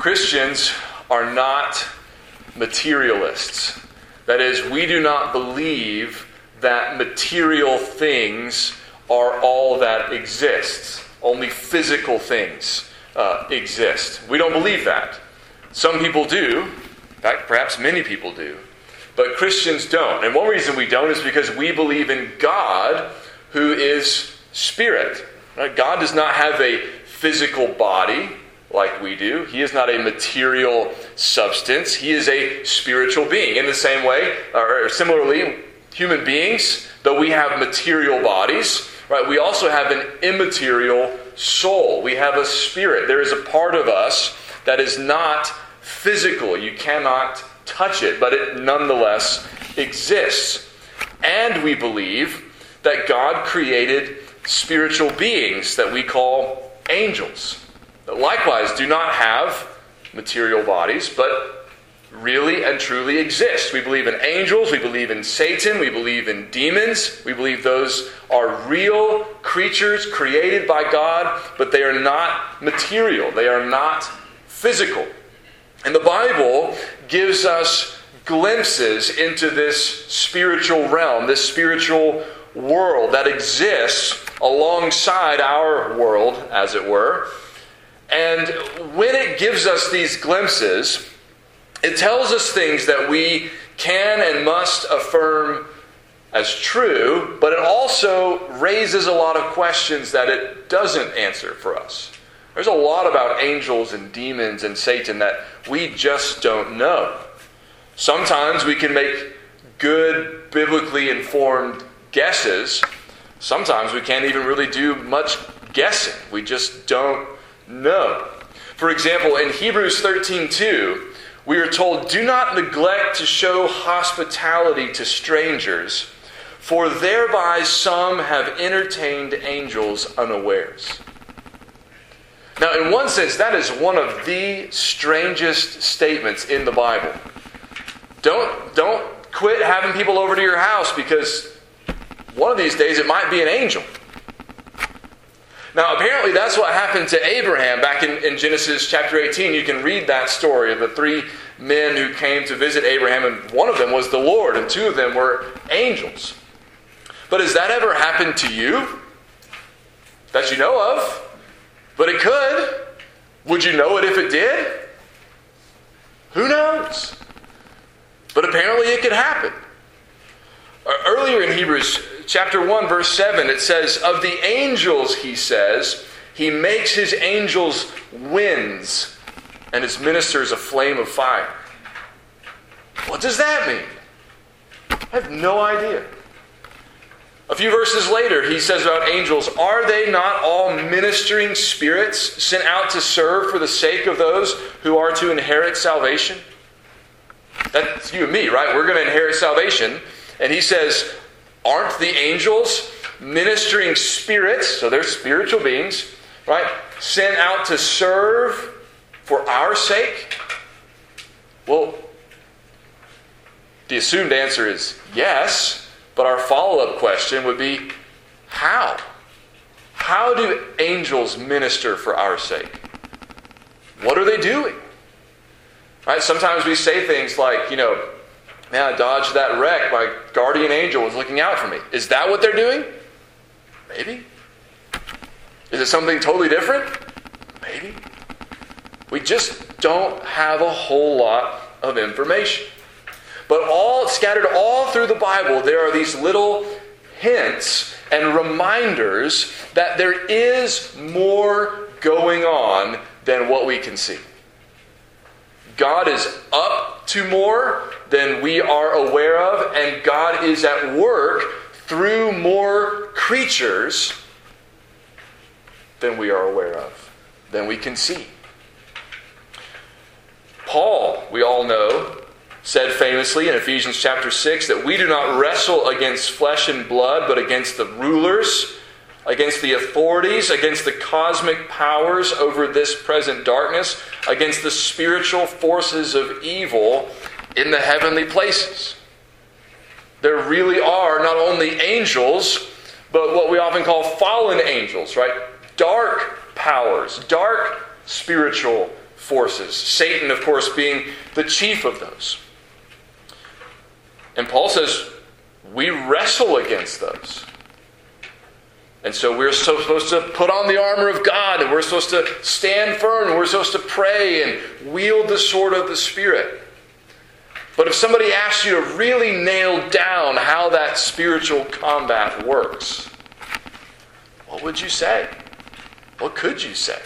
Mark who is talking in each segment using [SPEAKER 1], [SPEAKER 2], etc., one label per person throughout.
[SPEAKER 1] Christians are not materialists. That is, we do not believe that material things are all that exists. Only physical things uh, exist. We don't believe that. Some people do. In fact, perhaps many people do. But Christians don't. And one reason we don't is because we believe in God who is spirit. Right? God does not have a physical body like we do. He is not a material substance. He is a spiritual being. In the same way, or similarly, human beings, though we have material bodies, right, we also have an immaterial soul. We have a spirit. There is a part of us that is not physical. You cannot touch it, but it nonetheless exists. And we believe that God created spiritual beings that we call angels likewise do not have material bodies, but really and truly exist. We believe in angels, we believe in Satan, we believe in demons, we believe those are real creatures created by God, but they are not material, they are not physical. And the Bible gives us glimpses into this spiritual realm, this spiritual world that exists alongside our world, as it were. And when it gives us these glimpses, it tells us things that we can and must affirm as true, but it also raises a lot of questions that it doesn't answer for us. There's a lot about angels and demons and Satan that we just don't know. Sometimes we can make good, biblically informed guesses. Sometimes we can't even really do much guessing. We just don't know. For example, in Hebrews 13:2, we are told, "Do not neglect to show hospitality to strangers, for thereby some have entertained angels unawares." Now, in one sense, that is one of the strangest statements in the Bible. Don't, don't quit having people over to your house because one of these days it might be an angel. Now, apparently, that's what happened to Abraham back in, in, Genesis chapter 18. You can read that story of the three men who came to visit Abraham, and one of them was the Lord, and two of them were angels. But has that ever happened to you? That you know of? But it could. Would you know it if it did? Who knows? But apparently, it could happen. Uh, earlier in Hebrews chapter 1, verse 7, it says, Of the angels, he says, he makes his angels winds and his ministers a flame of fire. What does that mean? I have no idea. A few verses later, he says about angels, Are they not all ministering spirits sent out to serve for the sake of those who are to inherit salvation? That's you and me, right? We're going to inherit salvation. And he says, Aren't the angels ministering spirits, so they're spiritual beings, right? Sent out to serve for our sake? Well, the assumed answer is yes, but our follow up question would be how? How do angels minister for our sake? What are they doing? Right? Sometimes we say things like, you know, Man, I dodged that wreck. My guardian angel was looking out for me. Is that what they're doing? Maybe. Is it something totally different? Maybe. We just don't have a whole lot of information. But all scattered all through the Bible, there are these little hints and reminders that there is more going on than what we can see. God is up to more than we are aware of, and God is at work through more creatures than we are aware of, than we can see. Paul, we all know, said famously in Ephesians chapter 6 that we do not wrestle against flesh and blood, but against the rulers against the authorities, against the cosmic powers over this present darkness, against the spiritual forces of evil in the heavenly places. There really are not only angels, but what we often call fallen angels, right? Dark powers, dark spiritual forces. Satan, of course, being the chief of those. And Paul says, we wrestle against those. And so we're supposed to put on the armor of God, and we're supposed to stand firm, and we're supposed to pray and wield the sword of the Spirit. But if somebody asks you to really nail down how that spiritual combat works, what would you say? What could you say?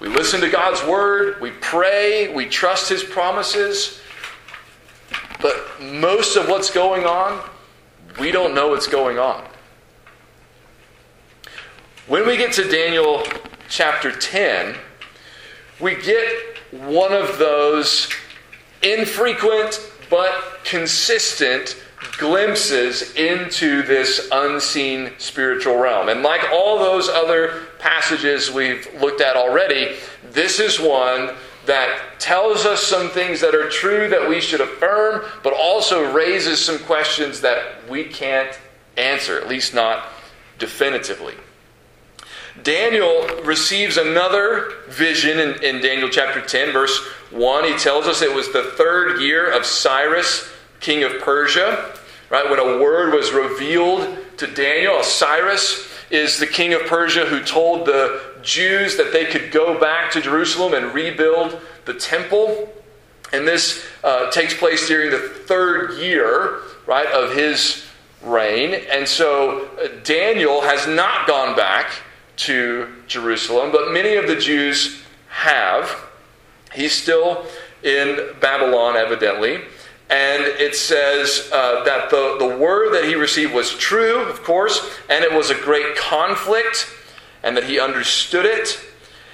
[SPEAKER 1] We listen to God's word, we pray, we trust His promises, but most of what's going on, we don't know what's going on. When we get to Daniel chapter 10, we get one of those infrequent but consistent glimpses into this unseen spiritual realm. And like all those other passages we've looked at already, this is one that tells us some things that are true that we should affirm, but also raises some questions that we can't answer, at least not definitively. Daniel receives another vision in, in, Daniel chapter 10, verse 1. He tells us it was the third year of Cyrus, king of Persia, right? When a word was revealed to Daniel. Cyrus is the king of Persia who told the Jews that they could go back to Jerusalem and rebuild the temple. And this uh, takes place during the third year, right, of his reign. And so uh, Daniel has not gone back to Jerusalem, but many of the Jews have. He's still in Babylon, evidently. And it says uh, that the, the word that he received was true, of course, and it was a great conflict, and that he understood it.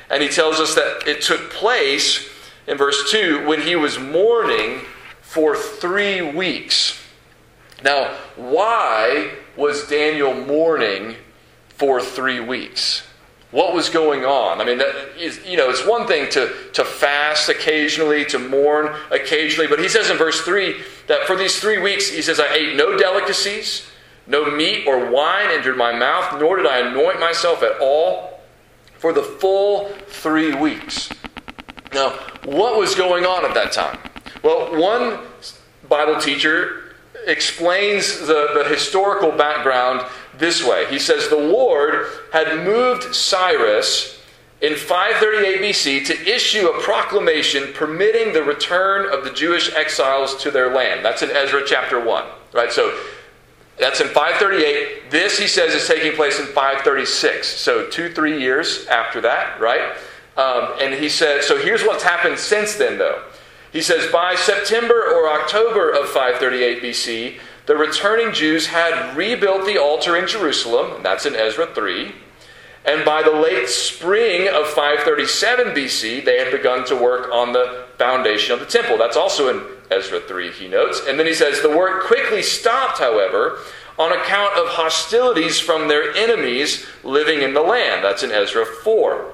[SPEAKER 1] And he tells us that it took place in verse 2 when he was mourning for three weeks. Now, why was Daniel mourning for three weeks. What was going on? I mean, that is, you know, it's one thing to, to fast occasionally, to mourn occasionally, but he says in verse 3 that for these three weeks, he says, I ate no delicacies, no meat or wine entered my mouth, nor did I anoint myself at all for the full three weeks. Now, what was going on at that time? Well, one Bible teacher explains the, the historical background this way. He says, The Lord had moved Cyrus in 538 BC to issue a proclamation permitting the return of the Jewish exiles to their land. That's in Ezra chapter 1. Right? So that's in 538. This, he says, is taking place in 536. So two, three years after that, right? Um, and he says, so here's what's happened since then, though. He says, by September or October of 538 BC, the returning Jews had rebuilt the altar in Jerusalem, and that's in Ezra 3. And by the late spring of 537 BC, they had begun to work on the foundation of the temple. That's also in Ezra 3, he notes. And then he says, The work quickly stopped, however, on account of hostilities from their enemies living in the land. That's in Ezra 4.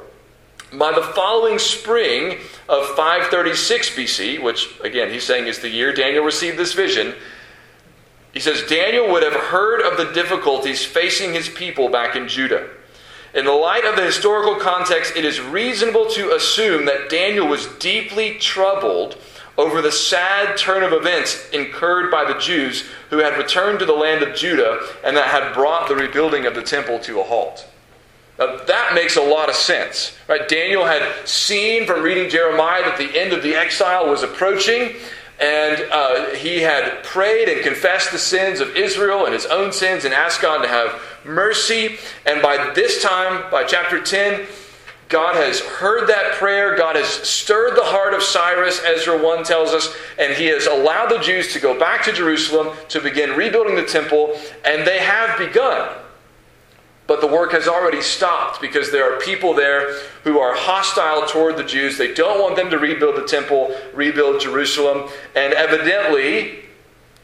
[SPEAKER 1] By the following spring of 536 BC, which again he's saying is the year Daniel received this vision, he says Daniel would have heard of the difficulties facing his people back in Judah. In the light of the historical context, it is reasonable to assume that Daniel was deeply troubled over the sad turn of events incurred by the Jews who had returned to the land of Judah and that had brought the rebuilding of the temple to a halt. Now, that makes a lot of sense. Right? Daniel had seen from reading Jeremiah that the end of the exile was approaching, and uh, he had prayed and confessed the sins of Israel and his own sins and asked God to have mercy. And by this time, by chapter 10, God has heard that prayer. God has stirred the heart of Cyrus, Ezra 1 tells us, and he has allowed the Jews to go back to Jerusalem to begin rebuilding the temple, and they have begun. But the work has already stopped because there are people there who are hostile toward the Jews. They don't want them to rebuild the temple, rebuild Jerusalem. And evidently,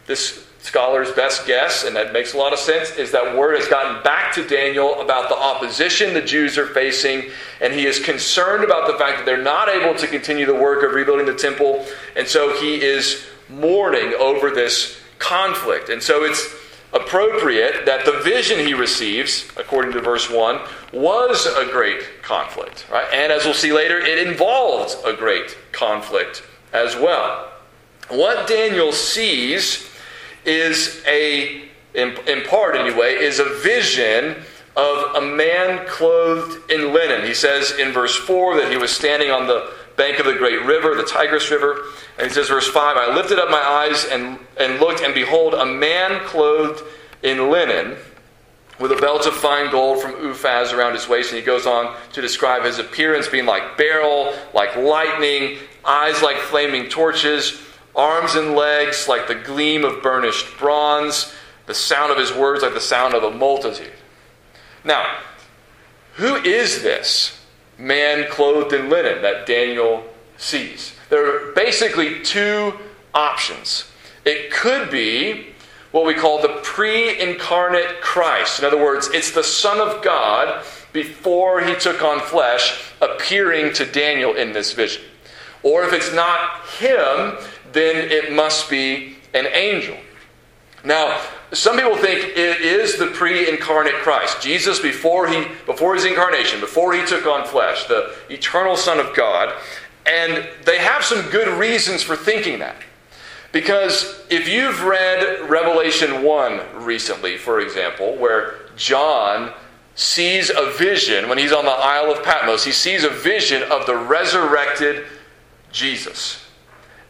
[SPEAKER 1] this scholar's best guess, and that makes a lot of sense, is that word has gotten back to Daniel about the opposition the Jews are facing, and he is concerned about the fact that they're not able to continue the work of rebuilding the temple, and so he is mourning over this conflict. And so it's appropriate that the vision he receives, according to verse 1, was a great conflict. Right? And as we'll see later, it involved a great conflict as well. What Daniel sees is a, in, in part anyway, is a vision of a man clothed in linen. He says in verse 4 that he was standing on the bank of the great river, the Tigris River. And he says, verse 5 I lifted up my eyes and, and looked, and behold, a man clothed in linen with a belt of fine gold from Uphaz around his waist. And he goes on to describe his appearance being like beryl, like lightning, eyes like flaming torches, arms and legs like the gleam of burnished bronze, the sound of his words like the sound of a multitude. Now, who is this man clothed in linen that Daniel sees? There are basically two options. It could be what we call the pre incarnate Christ. In other words, it's the Son of God before he took on flesh appearing to Daniel in this vision. Or if it's not him, then it must be an angel. Now, some people think it is the pre-incarnate Christ, Jesus before he before his incarnation, before he took on flesh, the eternal Son of God, and they have some good reasons for thinking that. Because if you've read Revelation 1 recently, for example, where John sees a vision when he's on the Isle of Patmos, he sees a vision of the resurrected Jesus.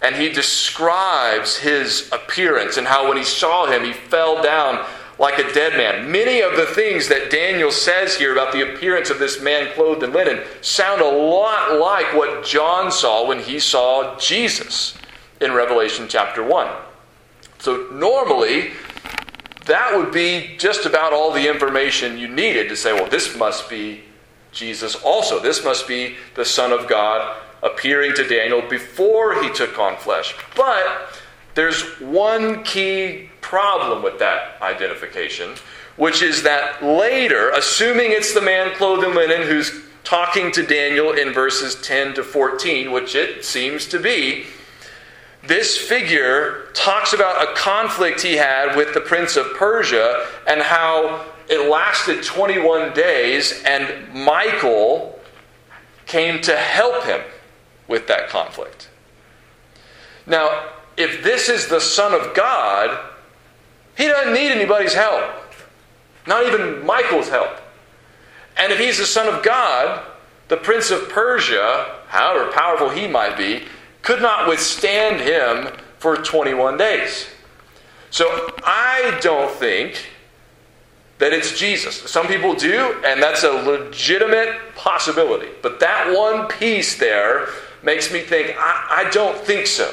[SPEAKER 1] And he describes his appearance and how when he saw him, he fell down like a dead man. Many of the things that Daniel says here about the appearance of this man clothed in linen sound a lot like what John saw when he saw Jesus in Revelation chapter 1. So, normally, that would be just about all the information you needed to say, well, this must be Jesus also. This must be the Son of God appearing to Daniel before he took on flesh. But there's one key problem with that identification, which is that later, assuming it's the man clothed in linen who's talking to Daniel in verses 10 to 14, which it seems to be, this figure talks about a conflict he had with the prince of Persia and how it lasted 21 days, and Michael came to help him with that conflict. Now, if this is the Son of God, he doesn't need anybody's help, not even Michael's help. And if he's the Son of God, the Prince of Persia, however powerful he might be, could not withstand him for 21 days. So I don't think that it's Jesus. Some people do, and that's a legitimate possibility. But that one piece there makes me think, I, I don't think so.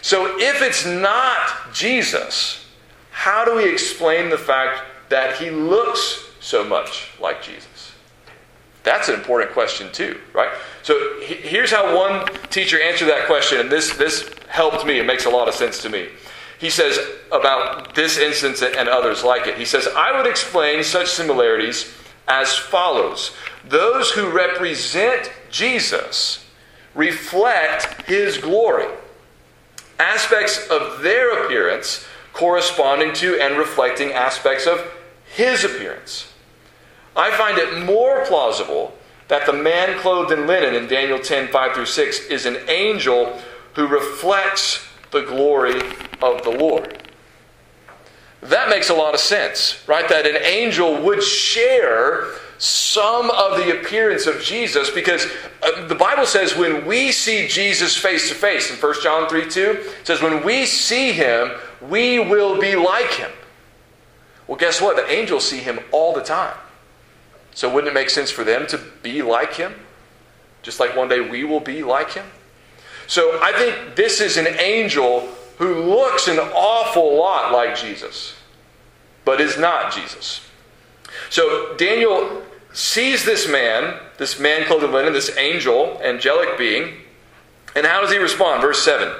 [SPEAKER 1] So if it's not Jesus, how do we explain the fact that he looks so much like Jesus? That's an important question, too, right? So here's how one teacher answered that question, and this, this helped me. It makes a lot of sense to me. He says about this instance and others like it. He says, I would explain such similarities as follows Those who represent Jesus reflect his glory. Aspects of their appearance corresponding to and reflecting aspects of his appearance. I find it more plausible that the man clothed in linen in Daniel 10 5 through 6 is an angel who reflects the glory of the Lord. That makes a lot of sense, right? That an angel would share some of the appearance of Jesus because uh, the Bible says when we see Jesus face to face in 1 John 3 2, it says when we see him, we will be like him. Well, guess what? The angels see him all the time. So wouldn't it make sense for them to be like him? Just like one day we will be like him? So I think this is an angel who looks an awful lot like Jesus, but is not Jesus. So Daniel sees this man, this man clothed in linen, this angel, angelic being, and how does he respond? Verse 7.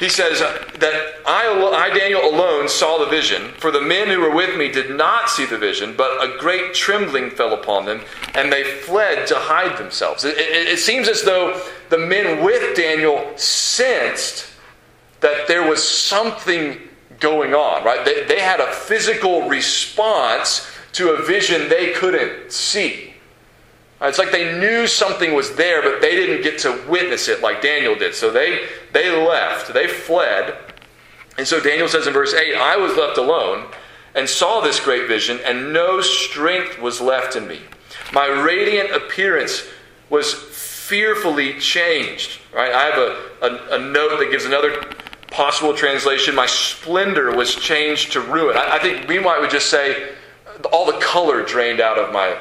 [SPEAKER 1] He says that I, I, Daniel, alone saw the vision, for the men who were with me did not see the vision, but a great trembling fell upon them, and they fled to hide themselves. It, it, it seems as though the men with Daniel sensed that there was something going on, right? They, they had a physical response to a vision they couldn't see. Uh, it's like they knew something was there, but they didn't get to witness it like Daniel did. So they, they left, they fled. And so Daniel says in verse 8, I was left alone and saw this great vision, and no strength was left in me. My radiant appearance was fearfully changed. Right? I have a, a, a note that gives another possible translation. My splendor was changed to ruin. I, I think we might would just say all the color drained out of my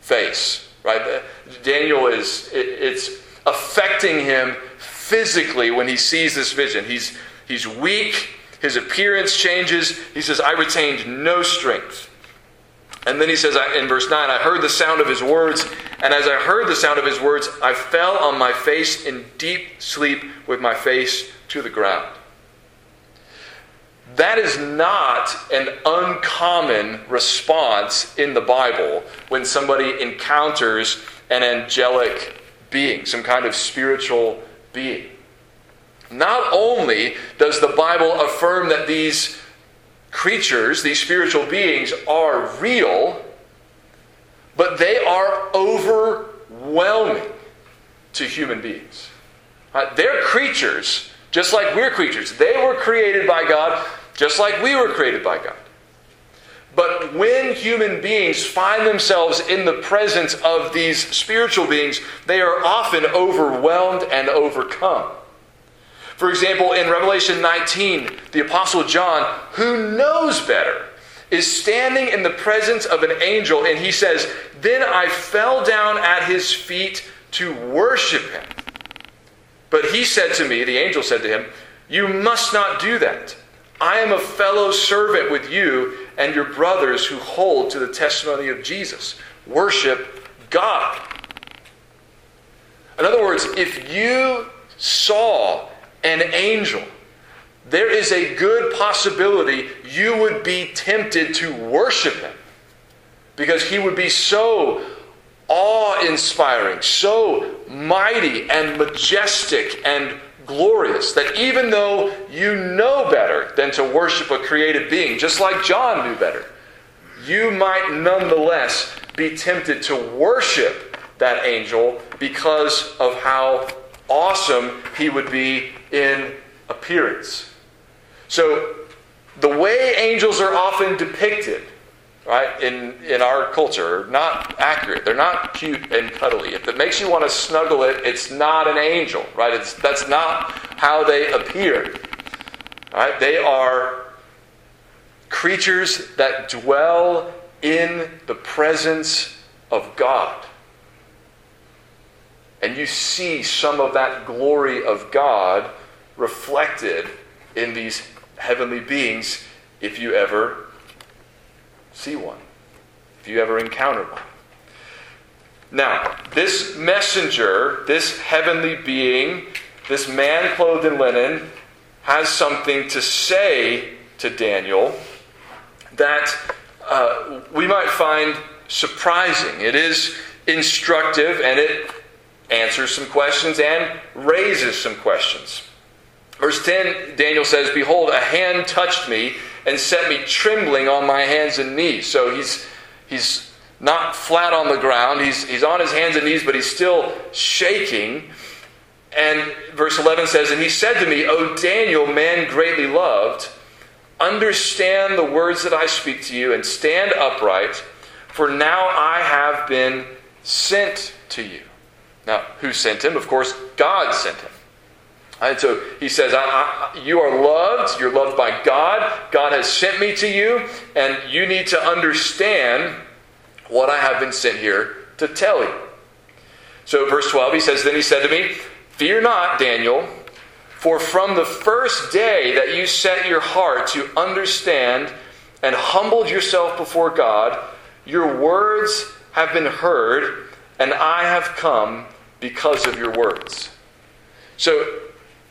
[SPEAKER 1] face. Right? Daniel is it, it's affecting him physically when he sees this vision. He's he's weak. His appearance changes. He says, "I retained no strength." And then he says in verse 9, I heard the sound of his words, and as I heard the sound of his words, I fell on my face in deep sleep with my face to the ground. That is not an uncommon response in the Bible when somebody encounters an angelic being, some kind of spiritual being. Not only does the Bible affirm that these creatures, these spiritual beings, are real, but they are overwhelming to human beings. Right? They're creatures, just like we're creatures. They were created by God, just like we were created by God. But when human beings find themselves in the presence of these spiritual beings, they are often overwhelmed and overcome. For example, in Revelation 19, the Apostle John, who knows better, is standing in the presence of an angel, and he says, Then I fell down at his feet to worship him. But he said to me, the angel said to him, You must not do that. I am a fellow servant with you and your brothers who hold to the testimony of Jesus. Worship God. In other words, if you saw an angel, there is a good possibility you would be tempted to worship him because he would be so awe inspiring, so mighty and majestic and glorious that even though you know better than to worship a created being, just like John knew better, you might nonetheless be tempted to worship that angel because of how awesome he would be in appearance. So, the way angels are often depicted, right, in, in our culture, are not accurate. They're not cute and cuddly. If it makes you want to snuggle it, it's not an angel, right? It's, that's not how they appear. Right? They are creatures that dwell in the presence of God. And you see some of that glory of God reflected in these heavenly beings if you ever see one, if you ever encounter one. Now, this messenger, this heavenly being, this man clothed in linen, has something to say to Daniel that uh, we might find surprising. It is instructive and it answers some questions and raises some questions. Verse 10, Daniel says, Behold, a hand touched me and set me trembling on my hands and knees. So he's, he's not flat on the ground. He's, he's on his hands and knees, but he's still shaking. And verse 11 says, And he said to me, O Daniel, man greatly loved, understand the words that I speak to you and stand upright, for now I have been sent to you. Now, who sent him? Of course, God sent him. And so he says, I, I, You are loved. You're loved by God. God has sent me to you, and you need to understand what I have been sent here to tell you. So, verse 12, he says, Then he said to me, Fear not, Daniel, for from the first day that you set your heart to understand and humbled yourself before God, your words have been heard, and I have come because of your words. So,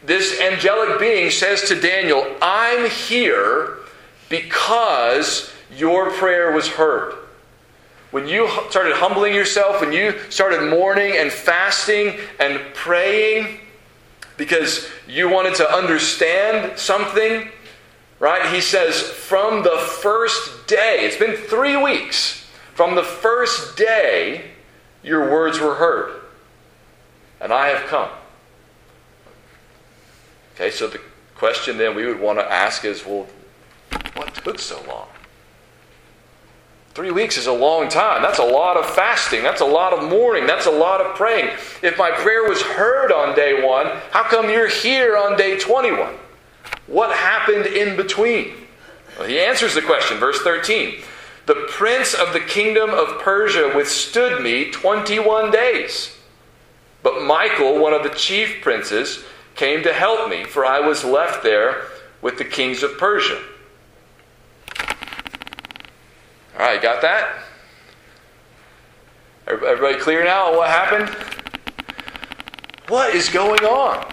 [SPEAKER 1] this angelic being says to Daniel, I'm here because your prayer was heard. When you started humbling yourself, when you started mourning and fasting and praying because you wanted to understand something, right? He says, from the first day, it's been three weeks, from the first day your words were heard, and I have come. Okay, so the question then we would want to ask is well, what took so long? Three weeks is a long time. That's a lot of fasting. That's a lot of mourning. That's a lot of praying. If my prayer was heard on day one, how come you're here on day 21? What happened in between? Well, he answers the question, verse 13. The prince of the kingdom of Persia withstood me 21 days. But Michael, one of the chief princes, came to help me, for I was left there with the kings of Persia. All right, got that? Everybody clear now on what happened? What is going on?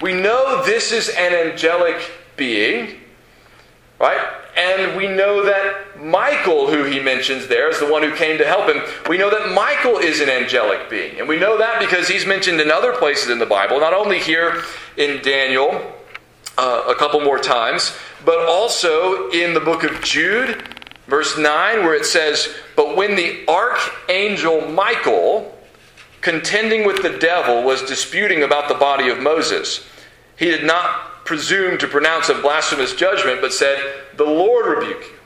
[SPEAKER 1] We know this is an angelic being, right? And we know that Michael, who he mentions there, is the one who came to help him. We know that Michael is an angelic being. And we know that because he's mentioned in other places in the Bible, not only here in Daniel uh, a couple more times, but also in the book of Jude, verse 9, where it says, But when the archangel Michael, contending with the devil, was disputing about the body of Moses, he did not presume to pronounce a blasphemous judgment, but said, The Lord rebuke you.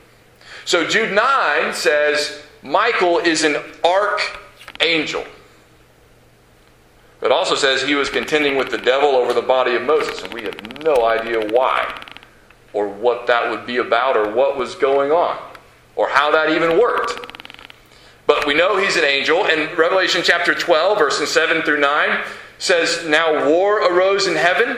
[SPEAKER 1] So Jude 9 says, Michael is an archangel. It also says he was contending with the devil over the body of Moses, and we have no idea why, or what that would be about, or what was going on, or how that even worked. But we know he's an angel, and Revelation chapter 12, verses 7 through 9 says, Now war arose in heaven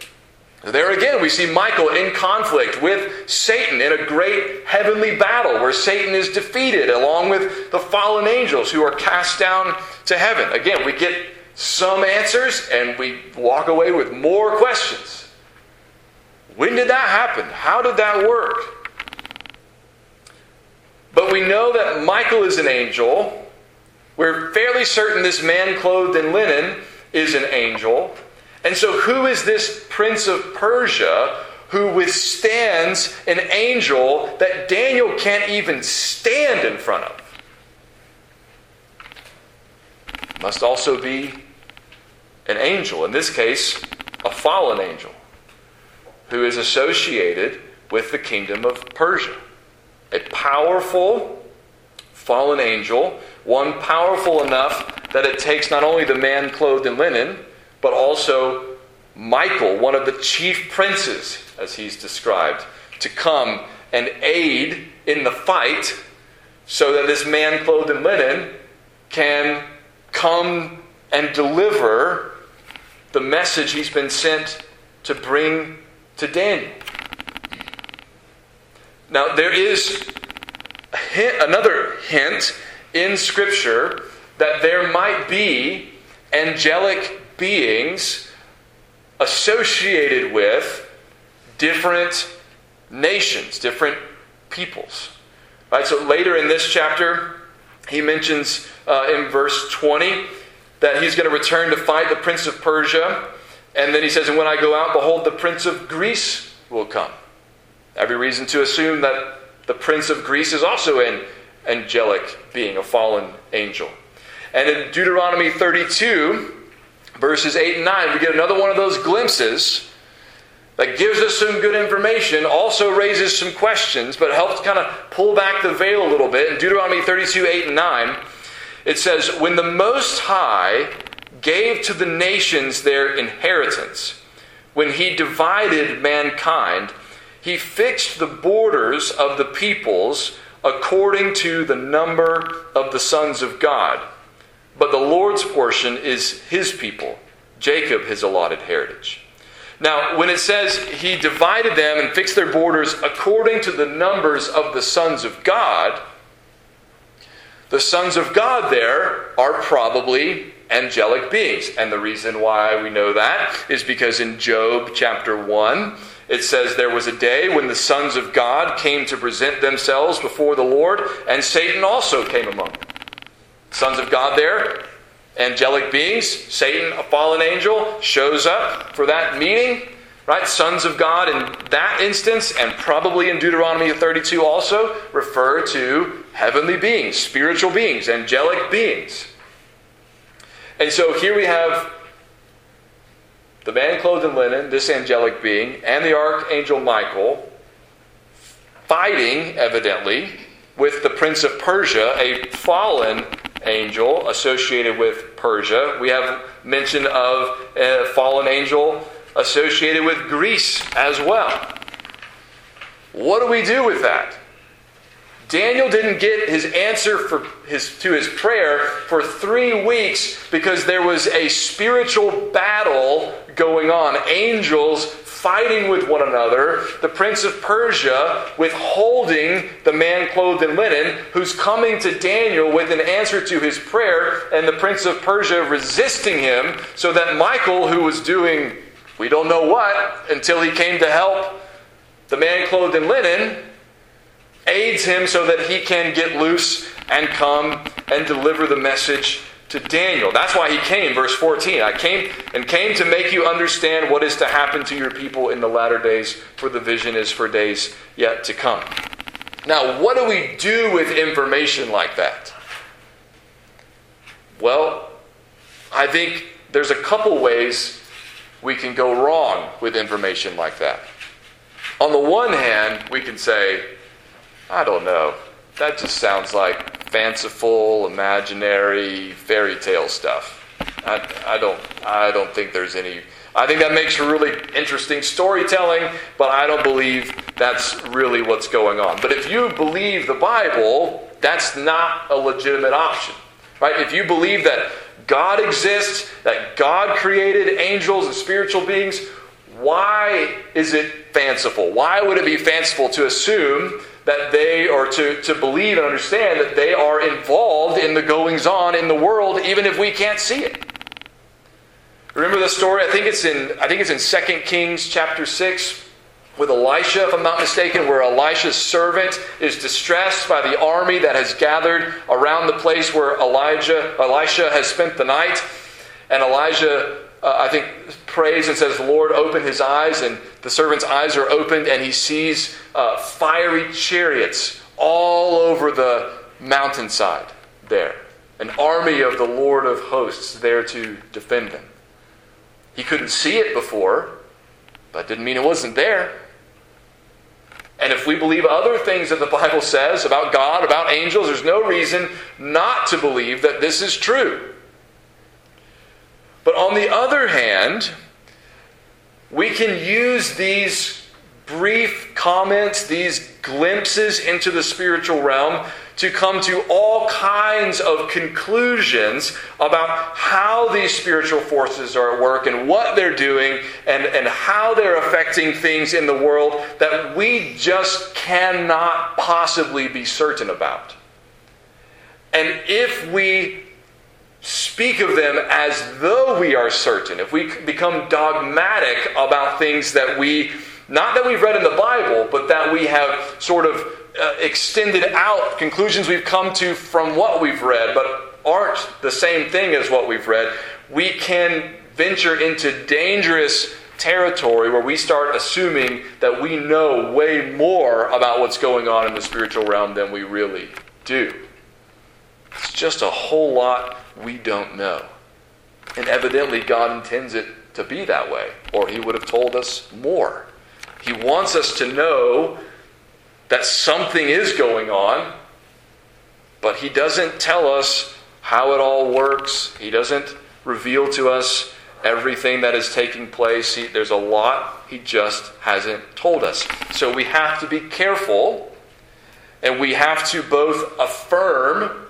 [SPEAKER 1] There again, we see Michael in conflict with Satan in a great heavenly battle where Satan is defeated along with the fallen angels who are cast down to heaven. Again, we get some answers and we walk away with more questions. When did that happen? How did that work? But we know that Michael is an angel. We're fairly certain this man clothed in linen is an angel. And so, who is this prince of Persia who withstands an angel that Daniel can't even stand in front of? Must also be an angel, in this case, a fallen angel, who is associated with the kingdom of Persia. A powerful fallen angel, one powerful enough that it takes not only the man clothed in linen but also Michael, one of the chief princes, as he's described, to come and aid in the fight so that this man clothed in linen can come and deliver the message he's been sent to bring to Daniel. Now, there is hint, another hint in Scripture that there might be angelic beings associated with different nations, different peoples. Right, so later in this chapter, he mentions uh, in verse 20 that he's going to return to fight the prince of Persia. And then he says, And when I go out, behold, the prince of Greece will come. Every reason to assume that the prince of Greece is also an angelic being, a fallen angel. And in Deuteronomy 32, verses 8 and 9, we get another one of those glimpses that gives us some good information, also raises some questions, but helps kind of pull back the veil a little bit. In Deuteronomy 32 8 and 9, it says, When the Most High gave to the nations their inheritance, when he divided mankind, he fixed the borders of the peoples according to the number of the sons of God. But the Lord's portion is his people, Jacob his allotted heritage. Now, when it says he divided them and fixed their borders according to the numbers of the sons of God, the sons of God there are probably angelic beings. And the reason why we know that is because in Job chapter 1, it says, There was a day when the sons of God came to present themselves before the Lord, and Satan also came among them. Sons of God there, angelic beings, Satan, a fallen angel, shows up for that meeting. Right? Sons of God in that instance, and probably in Deuteronomy 32 also, refer to heavenly beings, spiritual beings, angelic beings. And so here we have the man clothed in linen, this angelic being, and the archangel Michael fighting, evidently, with the prince of Persia, a fallen angel associated with Persia. We have mention of a fallen angel associated with Greece as well. What do we do with that? Daniel didn't get his answer for his, to his prayer for three weeks because there was a spiritual battle going on. Angels fighting with one another. The prince of Persia withholding the man clothed in linen who's coming to Daniel with an answer to his prayer, and the prince of Persia resisting him so that Michael, who was doing we don't know what until he came to help the man clothed in linen, aids him so that he can get loose and come and deliver the message to Daniel. That's why he came, verse 14. I came and came to make you understand what is to happen to your people in the latter days, for the vision is for days yet to come. Now, what do we do with information like that? Well, I think there's a couple ways we can go wrong with information like that. On the one hand, we can say, I don't know, that just sounds like fanciful, imaginary, fairy tale stuff. I, I, don't, I don't think there's any. I think that makes for really interesting storytelling, but I don't believe that's really what's going on. But if you believe the Bible, that's not a legitimate option. Right? If you believe that God exists, that God created angels and spiritual beings, why is it fanciful? Why would it be fanciful to assume that they, or to, to believe and understand that they are involved in the goings on in the world, even if we can't see it? Remember the story? I think it's in I think it's in 2 Kings chapter 6 with Elisha, if I'm not mistaken, where Elisha's servant is distressed by the army that has gathered around the place where Elijah, Elisha has spent the night. And Elijah, uh, I think, prays and says, Lord, open his eyes. And the servant's eyes are opened, and he sees uh, fiery chariots all over the mountainside there. An army of the Lord of hosts there to defend them. He couldn't see it before, but didn't mean it wasn't there. And if we believe other things that the Bible says about God, about angels, there's no reason not to believe that this is true. But on the other hand, we can use these brief comments, these glimpses into the spiritual realm to come to all kinds of conclusions about how these spiritual forces are at work and what they're doing and, and how they're affecting things in the world that we just cannot possibly be certain about. And if we speak of them as though we are certain, if we become dogmatic about things that we, not that we've read in the Bible, but that we have sort of uh, extended out conclusions we've come to from what we've read, but aren't the same thing as what we've read, we can venture into dangerous territory where we start assuming that we know way more about what's going on in the spiritual realm than we really do. It's just a whole lot we don't know. And evidently, God intends it to be that way, or He would have told us more. He wants us to know that something is going on, but he doesn't tell us how it all works. He doesn't reveal to us everything that is taking place. He, there's a lot he just hasn't told us. So we have to be careful, and we have to both affirm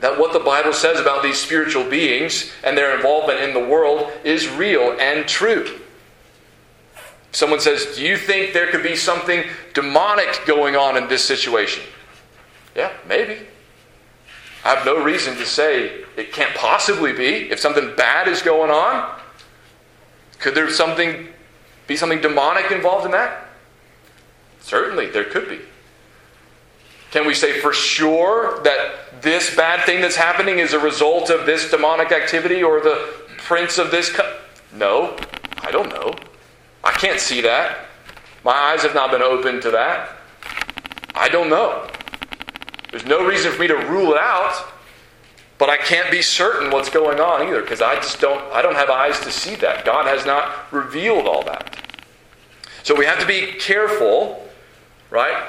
[SPEAKER 1] that what the Bible says about these spiritual beings and their involvement in the world is real and true. Someone says, Do you think there could be something demonic going on in this situation? Yeah, maybe. I have no reason to say it can't possibly be. If something bad is going on, could there something be something demonic involved in that? Certainly, there could be. Can we say for sure that this bad thing that's happening is a result of this demonic activity or the prince of this? Co- no, I don't know. I can't see that. My eyes have not been opened to that. I don't know. There's no reason for me to rule it out, but I can't be certain what's going on either because I just don't I don't have eyes to see that. God has not revealed all that. So we have to be careful, right?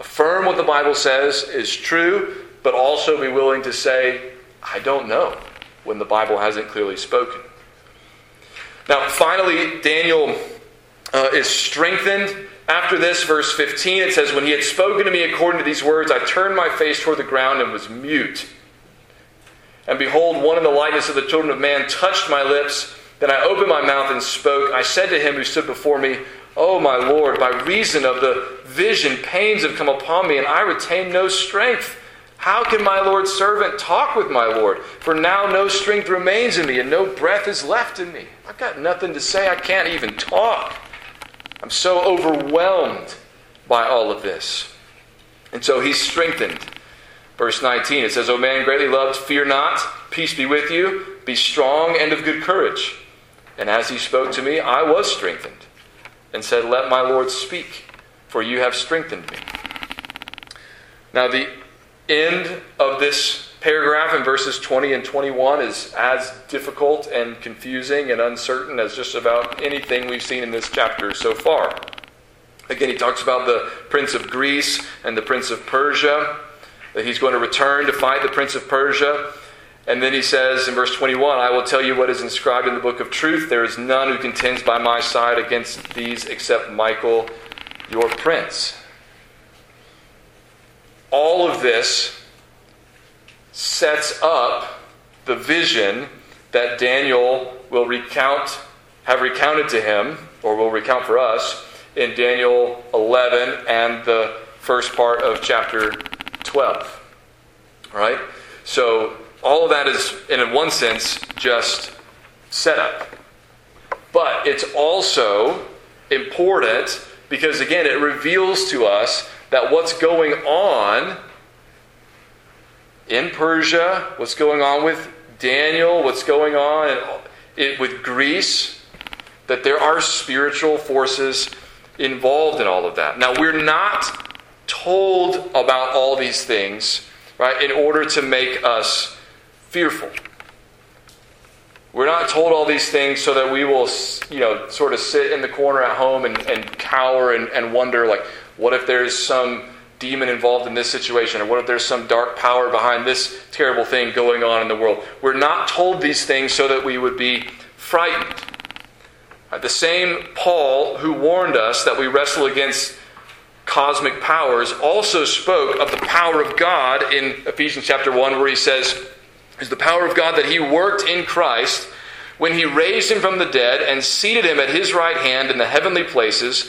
[SPEAKER 1] Affirm what the Bible says is true, but also be willing to say, I don't know, when the Bible hasn't clearly spoken. Now, finally, Daniel uh, is strengthened after this, verse 15, it says, When he had spoken to me according to these words, I turned my face toward the ground and was mute. And behold, one in the likeness of the children of man touched my lips. Then I opened my mouth and spoke. I said to him who stood before me, O my Lord, by reason of the vision, pains have come upon me, and I retain no strength. How can my Lord's servant talk with my Lord? For now no strength remains in me, and no breath is left in me. I've got nothing to say. I can't even talk. I'm so overwhelmed by all of this. And so he's strengthened. Verse 19, it says, O man greatly loved, fear not, peace be with you, be strong and of good courage. And as he spoke to me, I was strengthened, and said, Let my Lord speak, for you have strengthened me. Now, the end of this paragraph in verses 20 and 21 is as difficult and confusing and uncertain as just about anything we've seen in this chapter so far. Again, he talks about the prince of Greece and the prince of Persia, that he's going to return to fight the prince of Persia. And then he says in verse 21 I will tell you what is inscribed in the book of truth. There is none who contends by my side against these except Michael, your prince. All of this sets up the vision that Daniel will recount, have recounted to him, or will recount for us in Daniel 11 and the first part of chapter 12. All right? So, all of that is, in one sense, just set up. But it's also important because, again, it reveals to us that what's going on in Persia, what's going on with Daniel, what's going on with Greece, that there are spiritual forces involved in all of that. Now, we're not told about all these things, right, in order to make us fearful. We're not told all these things so that we will, you know, sort of sit in the corner at home and, and cower and, and wonder, like, what if there's some demon involved in this situation? Or what if there's some dark power behind this terrible thing going on in the world? We're not told these things so that we would be frightened. Uh, the same Paul who warned us that we wrestle against cosmic powers also spoke of the power of God in Ephesians chapter 1, where he says, is the power of God that he worked in Christ when he raised him from the dead and seated him at his right hand in the heavenly places,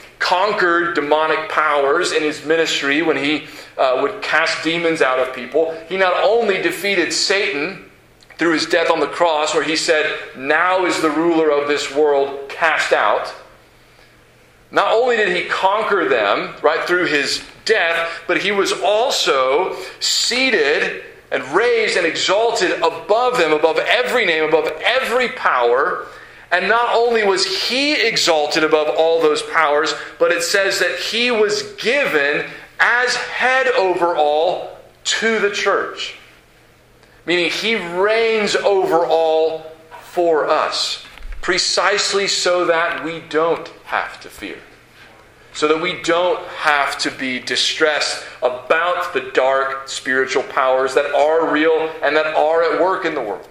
[SPEAKER 1] conquered demonic powers in his ministry when he uh, would cast demons out of people. He not only defeated Satan through his death on the cross, where he said, Now is the ruler of this world cast out. Not only did he conquer them, right, through his death, but he was also seated and raised and exalted above them, above every name, above every power. And not only was he exalted above all those powers, but it says that he was given as head over all to the church. Meaning he reigns over all for us, precisely so that we don't have to fear. So that we don't have to be distressed about the dark spiritual powers that are real and that are at work in the world.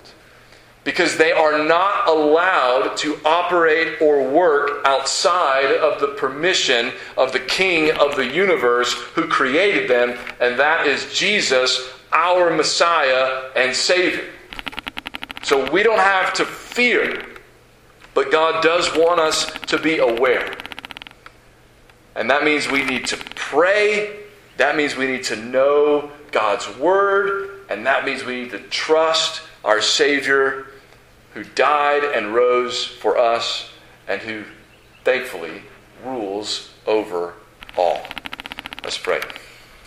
[SPEAKER 1] Because they are not allowed to operate or work outside of the permission of the King of the universe who created them, and that is Jesus, our Messiah and Savior. So we don't have to fear, but God does want us to be aware. And that means we need to pray, that means we need to know God's Word, and that means we need to trust our Savior who died and rose for us and who thankfully rules over all. Let's pray.